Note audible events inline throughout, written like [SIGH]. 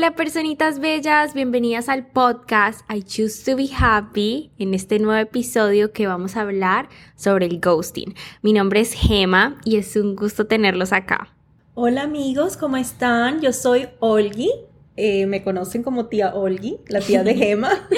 Hola personitas bellas, bienvenidas al podcast I Choose to Be Happy en este nuevo episodio que vamos a hablar sobre el ghosting. Mi nombre es Gema y es un gusto tenerlos acá. Hola amigos, ¿cómo están? Yo soy Olgi eh, me conocen como tía Olgi, la tía de [LAUGHS] Gema. [LAUGHS]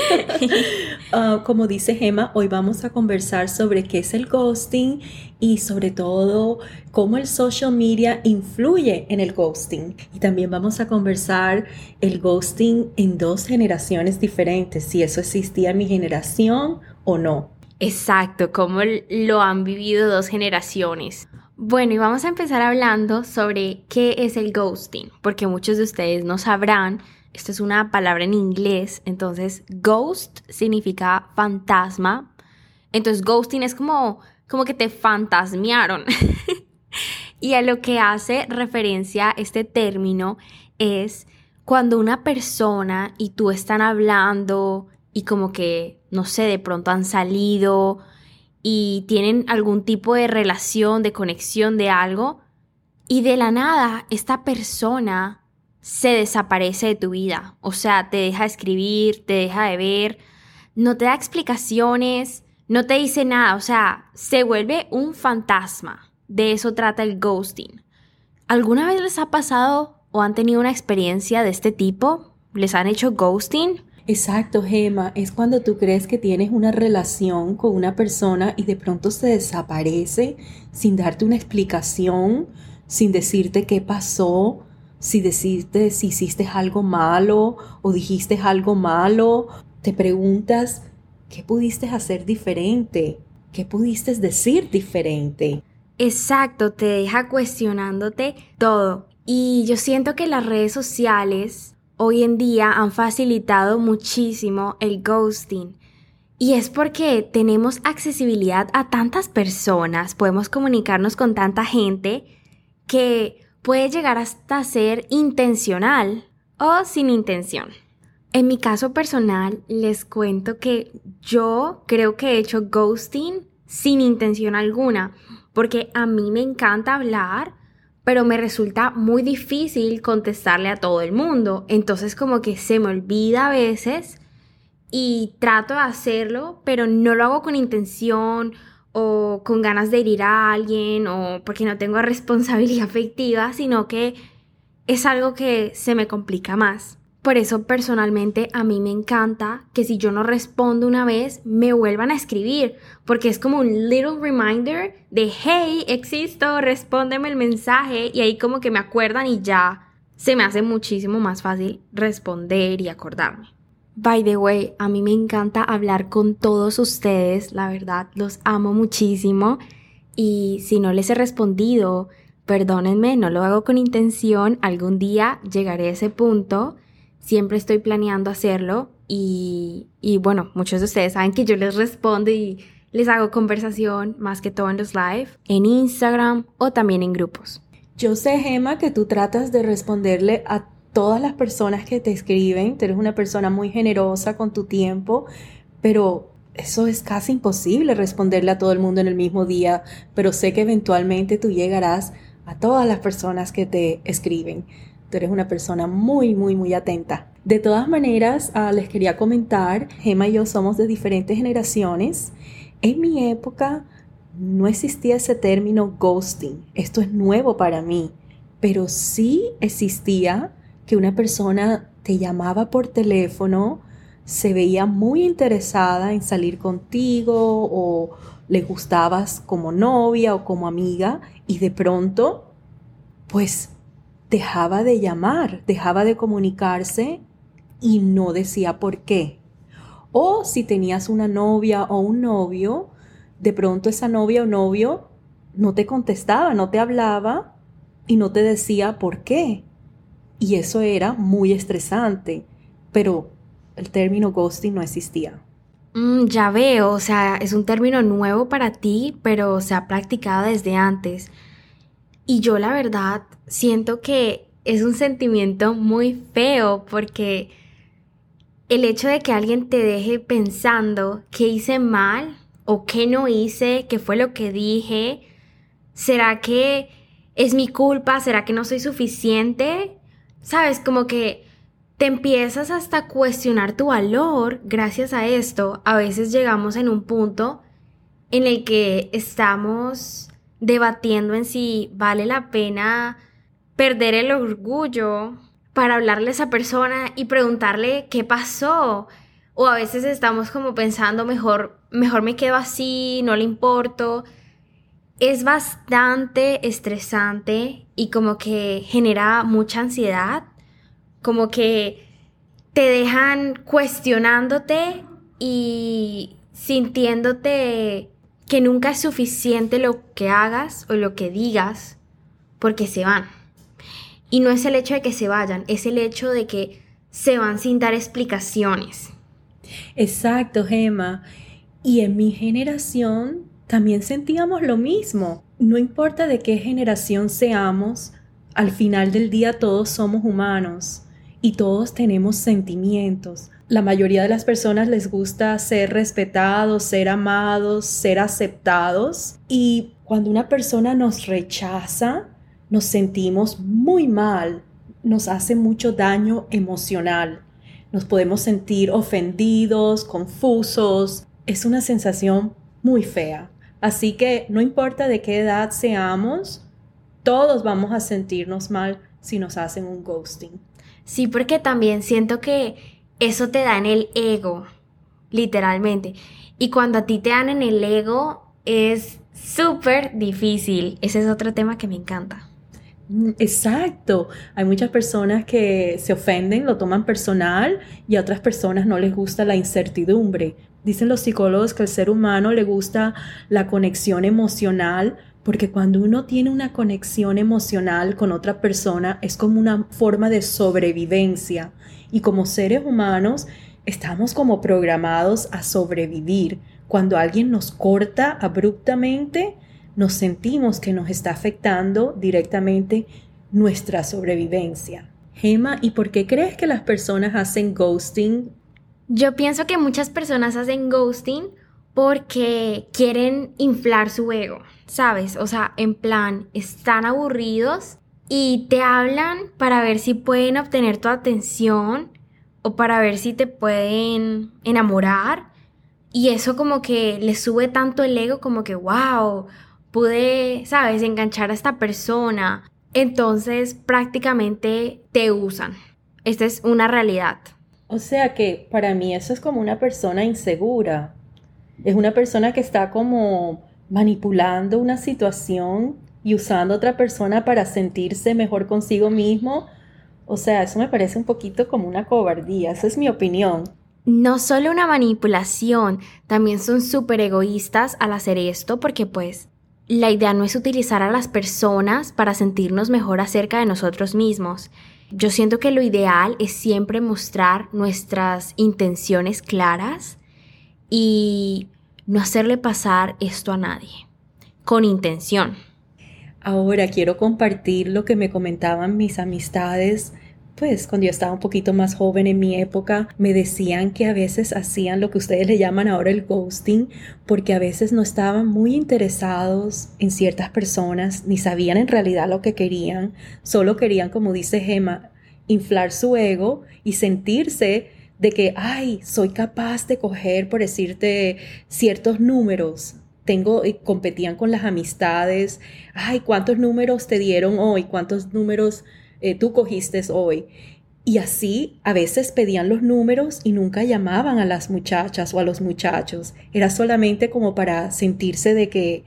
Ah, como dice Gema, hoy vamos a conversar sobre qué es el ghosting y sobre todo cómo el social media influye en el ghosting. Y también vamos a conversar el ghosting en dos generaciones diferentes, si eso existía en mi generación o no. Exacto, cómo lo han vivido dos generaciones. Bueno, y vamos a empezar hablando sobre qué es el ghosting, porque muchos de ustedes no sabrán, esto es una palabra en inglés, entonces ghost significa fantasma, entonces ghosting es como, como que te fantasmearon. [LAUGHS] y a lo que hace referencia este término es cuando una persona y tú están hablando y como que, no sé, de pronto han salido y tienen algún tipo de relación, de conexión, de algo, y de la nada esta persona se desaparece de tu vida. O sea, te deja de escribir, te deja de ver, no te da explicaciones, no te dice nada, o sea, se vuelve un fantasma. De eso trata el ghosting. ¿Alguna vez les ha pasado o han tenido una experiencia de este tipo? ¿Les han hecho ghosting? Exacto, Gema, es cuando tú crees que tienes una relación con una persona y de pronto se desaparece sin darte una explicación, sin decirte qué pasó, sin decirte si hiciste algo malo o dijiste algo malo. Te preguntas, ¿qué pudiste hacer diferente? ¿Qué pudiste decir diferente? Exacto, te deja cuestionándote todo. Y yo siento que las redes sociales hoy en día han facilitado muchísimo el ghosting. Y es porque tenemos accesibilidad a tantas personas, podemos comunicarnos con tanta gente que puede llegar hasta ser intencional o sin intención. En mi caso personal, les cuento que yo creo que he hecho ghosting sin intención alguna, porque a mí me encanta hablar, pero me resulta muy difícil contestarle a todo el mundo. Entonces como que se me olvida a veces y trato de hacerlo, pero no lo hago con intención o con ganas de herir a alguien o porque no tengo [LAUGHS] responsabilidad afectiva, sino que es algo que se me complica más. Por eso personalmente a mí me encanta que si yo no respondo una vez, me vuelvan a escribir, porque es como un little reminder de, hey, existo, respóndeme el mensaje, y ahí como que me acuerdan y ya se me hace muchísimo más fácil responder y acordarme. By the way, a mí me encanta hablar con todos ustedes, la verdad, los amo muchísimo, y si no les he respondido, perdónenme, no lo hago con intención, algún día llegaré a ese punto siempre estoy planeando hacerlo y, bueno, muchos de ustedes saben que yo les respondo y les hago conversación más que todo en los live, en Instagram o también en grupos. Yo sé, Gemma, que tú tratas de responderle a todas las personas que te escriben, tú eres una persona muy generosa con tu tiempo, pero eso es casi imposible responderle a todo el mundo en el mismo día, pero sé que eventualmente tú llegarás a todas las personas que te escriben. Tú eres una persona muy, muy, muy atenta. De todas maneras, ah, les quería comentar, Gemma y yo somos de diferentes generaciones. En mi época no existía ese término ghosting. Esto es nuevo para mí. Pero sí existía que una persona te llamaba por teléfono, se veía muy interesada en salir contigo o le gustabas como novia o como amiga y de pronto, pues dejaba de llamar, dejaba de comunicarse y no decía por qué. O si tenías una novia o un novio, de pronto esa novia o novio no te contestaba, no te hablaba y no te decía por qué. Y eso era muy estresante, pero el término ghosting no existía. Mm, ya veo, o sea, es un término nuevo para ti, pero se ha practicado desde antes. Y yo la verdad siento que es un sentimiento muy feo porque el hecho de que alguien te deje pensando qué hice mal o qué no hice, qué fue lo que dije, ¿será que es mi culpa? ¿Será que no soy suficiente? Sabes, como que te empiezas hasta a cuestionar tu valor gracias a esto. A veces llegamos en un punto en el que estamos debatiendo en si vale la pena perder el orgullo para hablarle a esa persona y preguntarle qué pasó. O a veces estamos como pensando, mejor, mejor me quedo así, no le importo. Es bastante estresante y como que genera mucha ansiedad, como que te dejan cuestionándote y sintiéndote que nunca es suficiente lo que hagas o lo que digas porque se van. Y no es el hecho de que se vayan, es el hecho de que se van sin dar explicaciones. Exacto, Gemma. Y en mi generación también sentíamos lo mismo. No importa de qué generación seamos, al final del día todos somos humanos y todos tenemos sentimientos. La mayoría de las personas les gusta ser respetados, ser amados, ser aceptados. Y cuando una persona nos rechaza, nos sentimos muy mal, nos hace mucho daño emocional. Nos podemos sentir ofendidos, confusos. Es una sensación muy fea. Así que no importa de qué edad seamos, todos vamos a sentirnos mal si nos hacen un ghosting. Sí, porque también siento que eso te da en el ego, literalmente. Y cuando a ti te dan en el ego es súper difícil. Ese es otro tema que me encanta. Mm, exacto. Hay muchas personas que se ofenden, lo toman personal y a otras personas no les gusta la incertidumbre. Dicen los psicólogos que al ser humano le gusta la conexión emocional porque cuando uno tiene una conexión emocional con otra persona es como una forma de sobrevivencia y como seres humanos estamos como programados a sobrevivir. Cuando alguien nos corta abruptamente, nos sentimos que nos está afectando directamente nuestra sobrevivencia. Gema, ¿y por qué crees que las personas hacen ghosting? Yo pienso que muchas personas hacen ghosting porque quieren inflar su ego, ¿sabes? O sea, en plan, están aburridos y te hablan para ver si pueden obtener tu atención o para ver si te pueden enamorar. Y eso como que les sube tanto el ego como que, wow, pude, sabes, enganchar a esta persona. Entonces prácticamente te usan. Esta es una realidad. O sea que para mí eso es como una persona insegura. Es una persona que está como manipulando una situación y usando a otra persona para sentirse mejor consigo mismo. O sea, eso me parece un poquito como una cobardía. Esa es mi opinión. No solo una manipulación, también son súper egoístas al hacer esto porque pues la idea no es utilizar a las personas para sentirnos mejor acerca de nosotros mismos. Yo siento que lo ideal es siempre mostrar nuestras intenciones claras y no hacerle pasar esto a nadie, con intención. Ahora quiero compartir lo que me comentaban mis amistades pues cuando yo estaba un poquito más joven en mi época, me decían que a veces hacían lo que ustedes le llaman ahora el ghosting, porque a veces no estaban muy interesados en ciertas personas, ni sabían en realidad lo que querían, solo querían, como dice Gemma, inflar su ego y sentirse de que, ay, soy capaz de coger, por decirte, ciertos números, tengo y competían con las amistades, ay, ¿cuántos números te dieron hoy? ¿Cuántos números eh, tú cogiste hoy. Y así a veces pedían los números y nunca llamaban a las muchachas o a los muchachos. Era solamente como para sentirse de que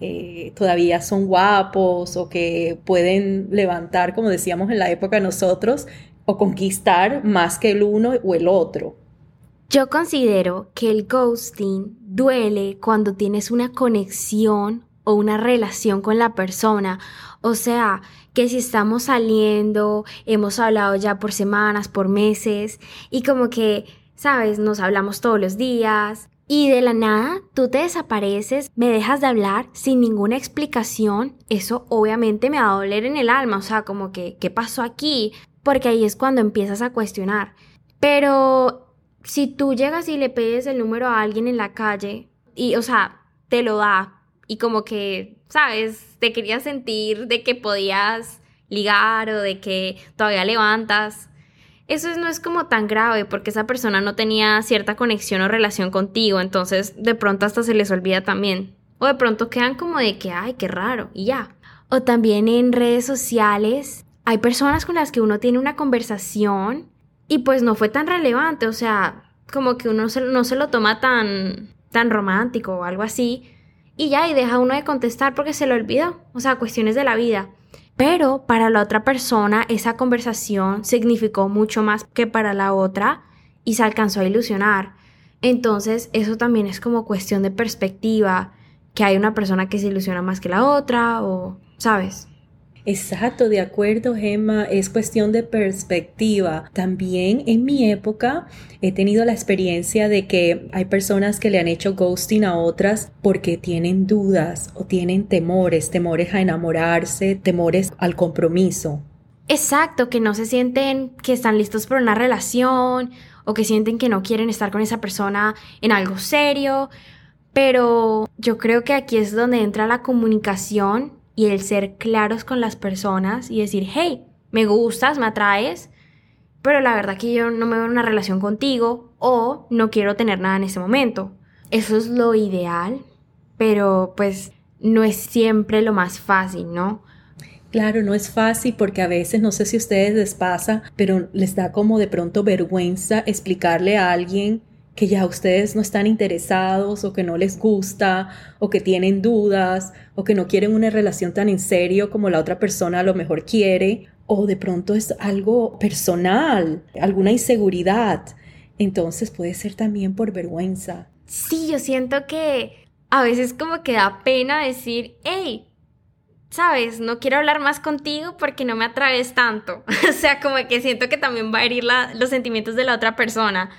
eh, todavía son guapos o que pueden levantar, como decíamos en la época nosotros, o conquistar más que el uno o el otro. Yo considero que el ghosting duele cuando tienes una conexión o una relación con la persona. O sea, que si estamos saliendo, hemos hablado ya por semanas, por meses, y como que, sabes, nos hablamos todos los días, y de la nada tú te desapareces, me dejas de hablar sin ninguna explicación, eso obviamente me va a doler en el alma, o sea, como que, ¿qué pasó aquí? Porque ahí es cuando empiezas a cuestionar. Pero si tú llegas y le pides el número a alguien en la calle, y, o sea, te lo da, y como que, ¿sabes? Te querías sentir de que podías ligar o de que todavía levantas. eso no es como tan grave porque esa persona no tenía cierta conexión o relación contigo, entonces de pronto hasta se les olvida también. O de pronto quedan como de que, ay, qué raro, y ya. O también en redes sociales hay personas con las que uno tiene una conversación y pues no fue tan relevante, o sea, como que uno no se lo toma tan, tan romántico o algo así. Y ya, y deja uno de contestar porque se lo olvidó. O sea, cuestiones de la vida. Pero para la otra persona esa conversación significó mucho más que para la otra y se alcanzó a ilusionar. Entonces eso también es como cuestión de perspectiva, que hay una persona que se ilusiona más que la otra o, ¿sabes? Exacto, de acuerdo, Gemma, es cuestión de perspectiva. También en mi época he tenido la experiencia de que hay personas que le han hecho ghosting a otras porque tienen dudas o tienen temores, temores a enamorarse, temores al compromiso. Exacto, que no se sienten que están listos por una relación o que sienten que no quieren estar con esa persona en algo serio. Pero yo creo que aquí es donde entra la comunicación y el ser claros con las personas y decir, hey, me gustas, me atraes, pero la verdad que yo no me veo en una relación contigo o no quiero tener nada en ese momento. Eso es lo ideal, pero pues no es siempre lo más fácil, ¿no? Claro, no es fácil porque a veces, no sé si a ustedes les pasa, pero les da como de pronto vergüenza explicarle a alguien que ya ustedes no están interesados o que no les gusta o que tienen dudas o que no quieren una relación tan en serio como la otra persona a lo mejor quiere o de pronto es algo personal, alguna inseguridad. Entonces puede ser también por vergüenza. Sí, yo siento que a veces como que da pena decir, hey, sabes, no quiero hablar más contigo porque no me atraes tanto. [LAUGHS] o sea, como que siento que también va a herir los sentimientos de la otra persona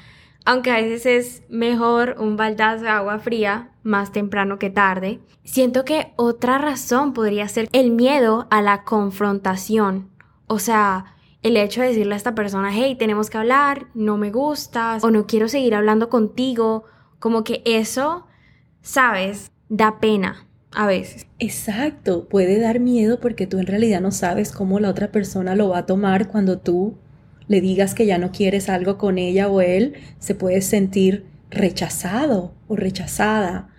aunque a veces es mejor un baldazo de agua fría más temprano que tarde, siento que otra razón podría ser el miedo a la confrontación. O sea, el hecho de decirle a esta persona, hey, tenemos que hablar, no me gustas o no quiero seguir hablando contigo, como que eso, sabes, da pena a veces. Exacto, puede dar miedo porque tú en realidad no sabes cómo la otra persona lo va a tomar cuando tú le digas que ya no quieres algo con ella o él, se puede sentir rechazado o rechazada.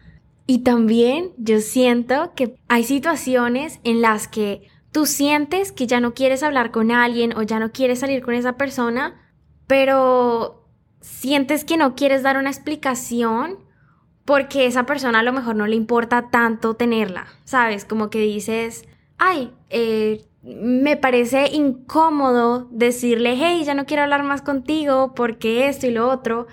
Y también yo siento que hay situaciones en las que tú sientes que ya no quieres hablar con alguien o ya no quieres salir con esa persona, pero sientes que no quieres dar una explicación porque esa persona a lo mejor no le importa tanto tenerla, ¿sabes? Como que dices, ay, eh, me parece incómodo decirle, hey, ya no quiero hablar más contigo porque esto y lo otro,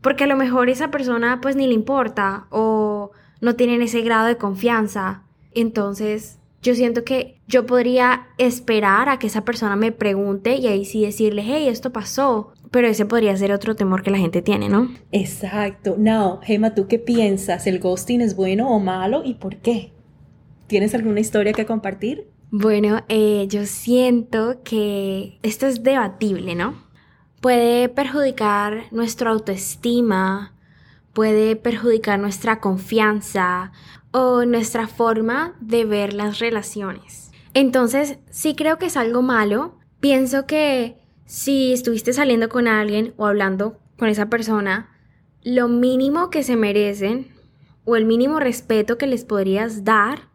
porque a lo mejor esa persona pues ni le importa o no tienen ese grado de confianza. Entonces, yo siento que yo podría esperar a que esa persona me pregunte y ahí sí decirle, hey, esto pasó. Pero ese podría ser otro temor que la gente tiene, ¿no? Exacto. No, Gemma, ¿tú qué piensas? ¿El ghosting es bueno o malo y por qué? ¿Tienes alguna historia que compartir? Bueno, eh, yo siento que esto es debatible, ¿no? Puede perjudicar nuestra autoestima, puede perjudicar nuestra confianza o nuestra forma de ver las relaciones. Entonces, sí creo que es algo malo. Pienso que si estuviste saliendo con alguien o hablando con esa persona, lo mínimo que se merecen o el mínimo respeto que les podrías dar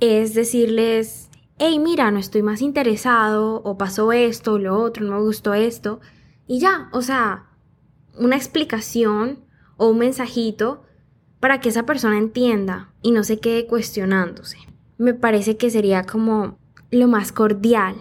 es decirles, hey, mira, no estoy más interesado, o pasó esto, lo otro, no me gustó esto, y ya, o sea, una explicación o un mensajito para que esa persona entienda y no se quede cuestionándose. Me parece que sería como lo más cordial.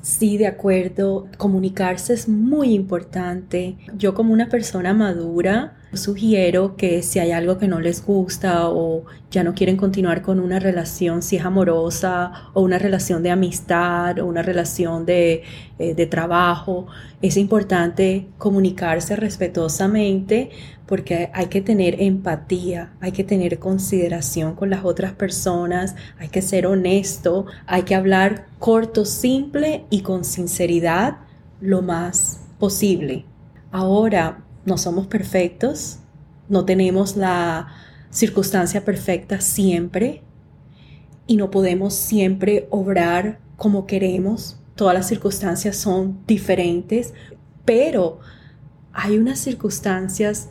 Sí, de acuerdo. Comunicarse es muy importante. Yo como una persona madura, sugiero que si hay algo que no les gusta o ya no quieren continuar con una relación, si es amorosa o una relación de amistad o una relación de, eh, de trabajo, es importante comunicarse respetuosamente porque hay que tener empatía, hay que tener consideración con las otras personas, hay que ser honesto, hay que hablar corto, simple y con sinceridad lo más posible. Ahora, no somos perfectos, no tenemos la circunstancia perfecta siempre y no podemos siempre obrar como queremos. Todas las circunstancias son diferentes. pero hay unas circunstancias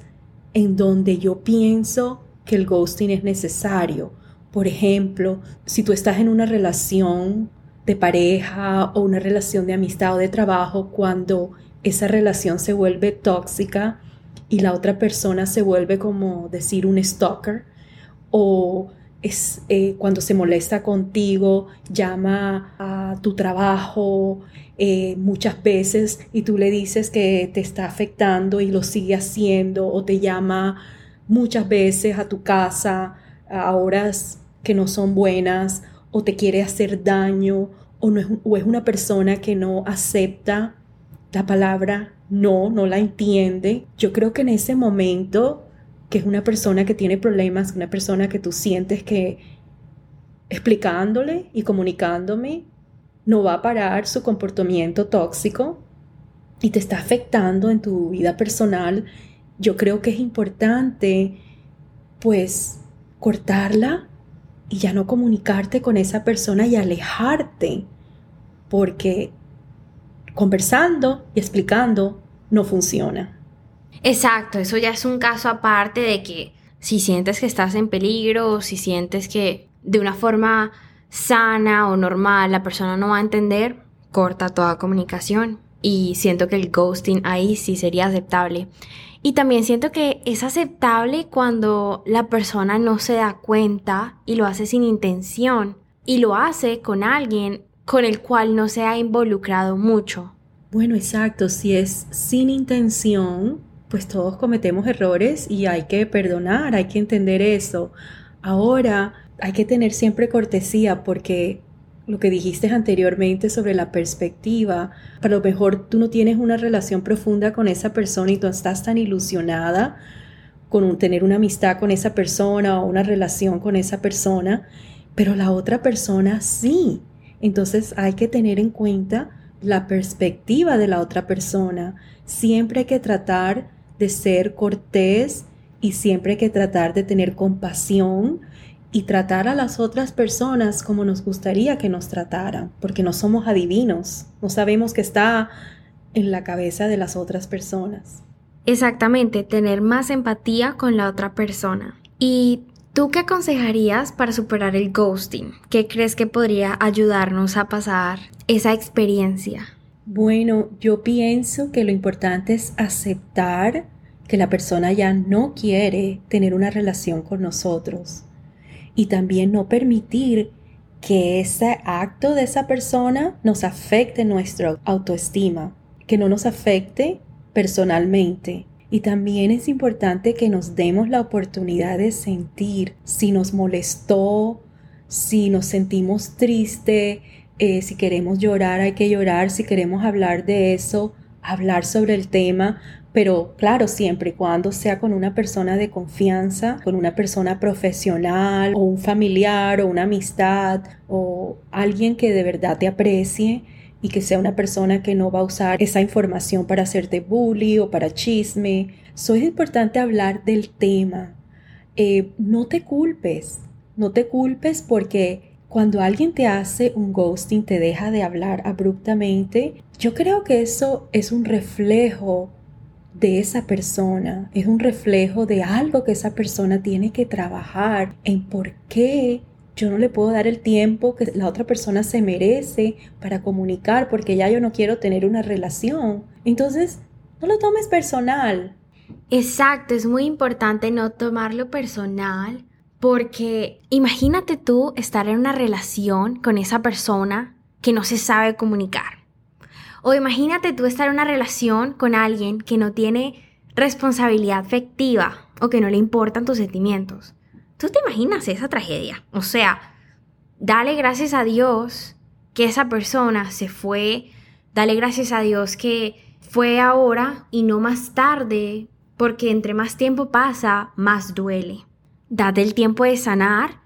en donde yo pienso que el ghosting es necesario. Por ejemplo, si tú estás en una relación de pareja o una relación de amistad o de trabajo, cuando esa relación se vuelve tóxica y la otra persona se vuelve como decir un stalker o es eh, cuando se molesta contigo, llama a tu trabajo eh, muchas veces y tú le dices que te está afectando y lo sigue haciendo o te llama muchas veces a tu casa a horas que no son buenas o te quiere hacer daño o, no es, o es una persona que no acepta la palabra no, no la entiende. Yo creo que en ese momento que es una persona que tiene problemas, una persona que tú sientes que explicándole y comunicándome no va a parar su comportamiento tóxico y te está afectando en tu vida personal, yo creo que es importante pues cortarla y ya no comunicarte con esa persona y alejarte, porque conversando y explicando no funciona. Exacto, eso ya es un caso aparte de que si sientes que estás en peligro o si sientes que de una forma sana o normal la persona no va a entender, corta toda comunicación. Y siento que el ghosting ahí sí sería aceptable. Y también siento que es aceptable cuando la persona no se da cuenta y lo hace sin intención y lo hace con alguien con el cual no se ha involucrado mucho. Bueno, exacto, si es sin intención, pues todos cometemos errores y hay que perdonar, hay que entender eso. Ahora hay que tener siempre cortesía porque lo que dijiste anteriormente sobre la perspectiva, a lo mejor tú no tienes una relación profunda con esa persona y tú estás tan ilusionada con tener una amistad con esa persona o una relación con esa persona, pero la otra persona sí. Entonces hay que tener en cuenta la perspectiva de la otra persona. Siempre hay que tratar de ser cortés y siempre hay que tratar de tener compasión y tratar a las otras personas como nos gustaría que nos trataran, porque no somos adivinos, no sabemos qué está en la cabeza de las otras personas. Exactamente, tener más empatía con la otra persona. ¿Y tú qué aconsejarías para superar el ghosting? ¿Qué crees que podría ayudarnos a pasar esa experiencia? Bueno, yo pienso que lo importante es aceptar que la persona ya no quiere tener una relación con nosotros y también no permitir que ese acto de esa persona nos afecte nuestra autoestima, que no nos afecte personalmente. Y también es importante que nos demos la oportunidad de sentir si nos molestó, si nos sentimos triste, eh, si queremos llorar hay que llorar, si queremos hablar de eso, hablar sobre el tema, pero claro, siempre y cuando sea con una persona de confianza, con una persona profesional o un familiar o una amistad o alguien que de verdad te aprecie y que sea una persona que no va a usar esa información para hacerte bully o para chisme. So, es importante hablar del tema. Eh, no te culpes, no te culpes porque cuando alguien te hace un ghosting, te deja de hablar abruptamente, yo creo que eso es un reflejo de esa persona, es un reflejo de algo que esa persona tiene que trabajar en por qué yo no le puedo dar el tiempo que la otra persona se merece para comunicar porque ya yo no quiero tener una relación. Entonces, no lo tomes personal. Exacto, es muy importante no tomarlo personal porque imagínate tú estar en una relación con esa persona que no se sabe comunicar. O imagínate tú estar en una relación con alguien que no tiene responsabilidad afectiva o que no le importan tus sentimientos. ¿Tú te imaginas esa tragedia? O sea, dale gracias a Dios que esa persona se fue, dale gracias a Dios que fue ahora y no más tarde, porque entre más tiempo pasa, más duele. Date el tiempo de sanar,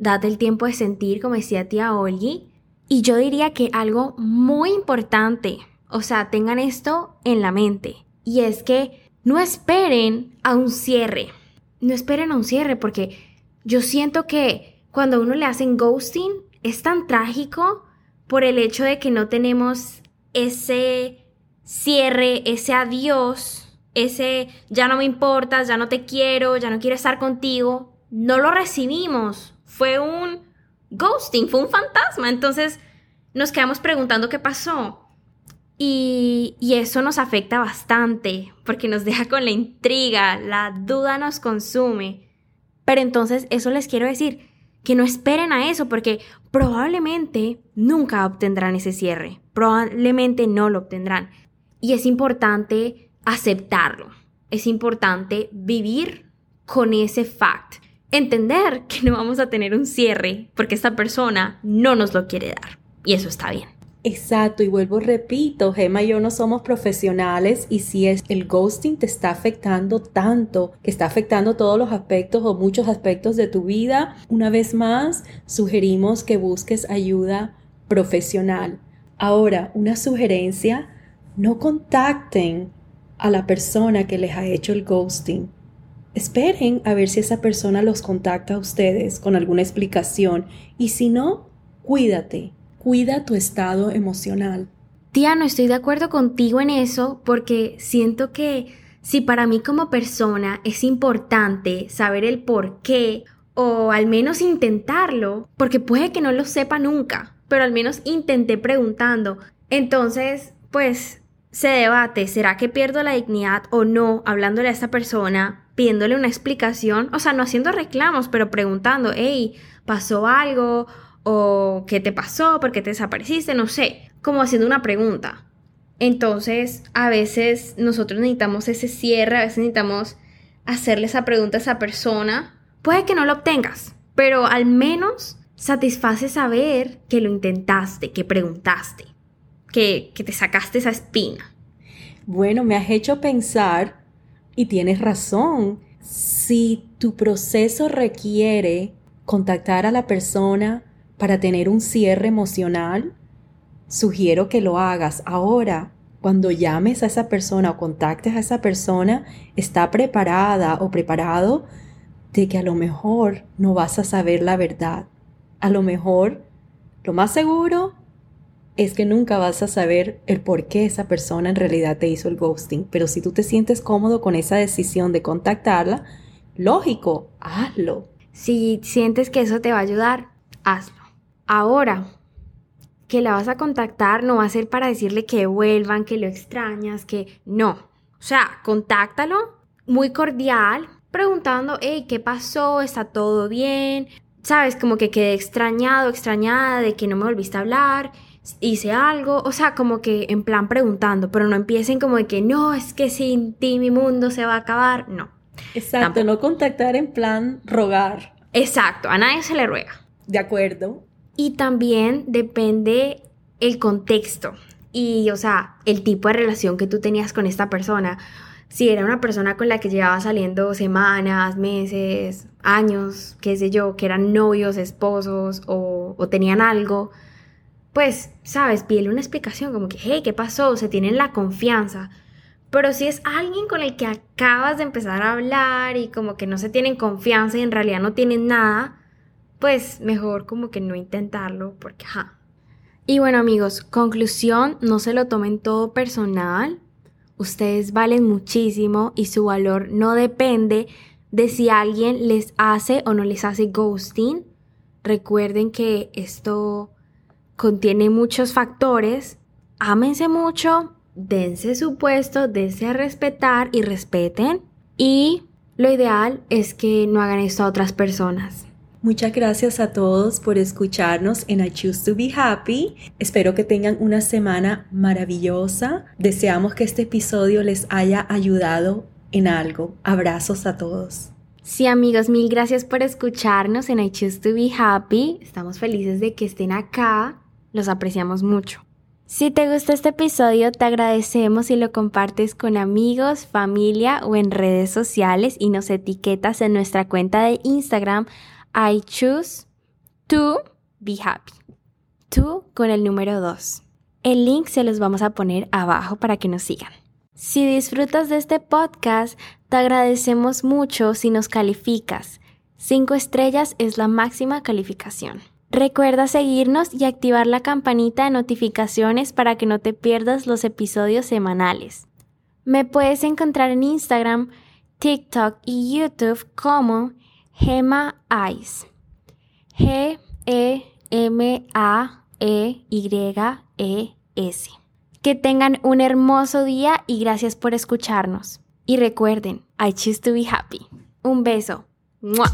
date el tiempo de sentir, como decía tía Olgi. Y yo diría que algo muy importante, o sea, tengan esto en la mente, y es que no esperen a un cierre. No esperen a un cierre porque yo siento que cuando a uno le hacen ghosting es tan trágico por el hecho de que no tenemos ese cierre, ese adiós, ese ya no me importas, ya no te quiero, ya no quiero estar contigo, no lo recibimos. Fue un ghosting, fue un fantasma. Entonces nos quedamos preguntando qué pasó. Y, y, eso nos afecta bastante porque nos deja con la intriga, la duda nos consume. Pero entonces eso les quiero decir, que no esperen a eso porque probablemente nunca obtendrán ese cierre, probablemente no lo obtendrán. Y es importante aceptarlo, es importante vivir con ese fact, entender que no vamos a tener un cierre porque esta persona no nos lo quiere dar. Y eso está bien. Exacto, y vuelvo, repito, Gemma y yo no somos profesionales y si es el ghosting te está afectando tanto, que está afectando todos los aspectos o muchos aspectos de tu vida, una vez más, sugerimos que busques ayuda profesional. Ahora, una sugerencia, no contacten a la persona que les ha hecho el ghosting. Esperen a ver si esa persona los contacta a ustedes con alguna explicación y si no, cuídate cuida tu estado emocional. Tía, no estoy de acuerdo contigo en eso porque siento que si para mí como persona es importante saber el por qué o al menos intentarlo, porque puede que no lo sepa nunca, pero al menos intenté preguntando. Entonces, pues se debate, ¿será que pierdo la dignidad o no hablándole a esta persona, pidiéndole una explicación? O sea, no haciendo reclamos, pero preguntando, hey, ¿pasó algo? O qué te pasó, por qué te desapareciste, no sé, como haciendo una pregunta. Entonces, a veces nosotros necesitamos ese cierre, a veces necesitamos hacerle esa pregunta a esa persona. Puede que no lo obtengas, pero al menos satisface saber que lo intentaste, que preguntaste, que, que te sacaste esa espina. Bueno, me has hecho pensar, y tienes razón, si tu proceso requiere contactar a la persona para tener un cierre emocional, sugiero que lo hagas ahora. Cuando llames a esa persona o contactes a esa persona, está preparada o preparado de que a lo mejor no vas a saber la verdad. A lo mejor, lo más seguro es que nunca vas a saber el por qué esa persona en realidad te hizo el ghosting. Pero si tú te sientes cómodo con esa decisión de contactarla, lógico, hazlo. Si sientes que eso te va a ayudar, hazlo. Ahora que la vas a contactar no va a ser para decirle que vuelvan, que lo extrañas, que no. O sea, contáctalo muy cordial, preguntando, hey, ¿qué pasó? ¿Está todo bien? ¿Sabes? Como que quedé extrañado, extrañada de que no me volviste a hablar, hice algo, o sea, como que en plan preguntando, pero no empiecen como de que no, es que sin ti mi mundo se va a acabar, no. Exacto, no contactar en plan rogar. Exacto, a nadie se le ruega. De acuerdo. Y también depende el contexto y, o sea, el tipo de relación que tú tenías con esta persona. Si era una persona con la que llevaba saliendo semanas, meses, años, qué sé yo, que eran novios, esposos o, tenían algo, pues, sabes, pídele una explicación como que, hey, ¿qué pasó? Se tienen la confianza. Pero si es alguien con el que acabas de empezar a hablar y como que no se tienen confianza y en realidad no tienen nada, pues mejor como que no intentarlo porque, ajá. Y bueno amigos, conclusión, no se lo tomen todo personal. Ustedes valen muchísimo y su valor no depende de si alguien les hace o no les hace ghosting. Recuerden que esto contiene muchos factores. Ámense mucho, dense su puesto, dense a respetar y respeten. Y lo ideal es que no hagan esto a otras personas. Muchas gracias a todos por escucharnos en I Choose to Be Happy. Espero que tengan una semana maravillosa. Deseamos que este episodio les haya ayudado en algo. Abrazos a todos. Sí amigos, mil gracias por escucharnos en I Choose to Be Happy. Estamos felices de que estén acá. Los apreciamos mucho. Si te gustó este episodio, te agradecemos si lo compartes con amigos, familia o en redes sociales y nos etiquetas en nuestra cuenta de Instagram I choose to be happy. To con el número 2. El link se los vamos a poner abajo para que nos sigan. Si disfrutas de este podcast, te agradecemos mucho si nos calificas. 5 estrellas es la máxima calificación. Recuerda seguirnos y activar la campanita de notificaciones para que no te pierdas los episodios semanales. Me puedes encontrar en Instagram, TikTok y YouTube como Gema Eyes. G E M A E Y E S. Que tengan un hermoso día y gracias por escucharnos. Y recuerden, I choose to be happy. Un beso. ¡Mua!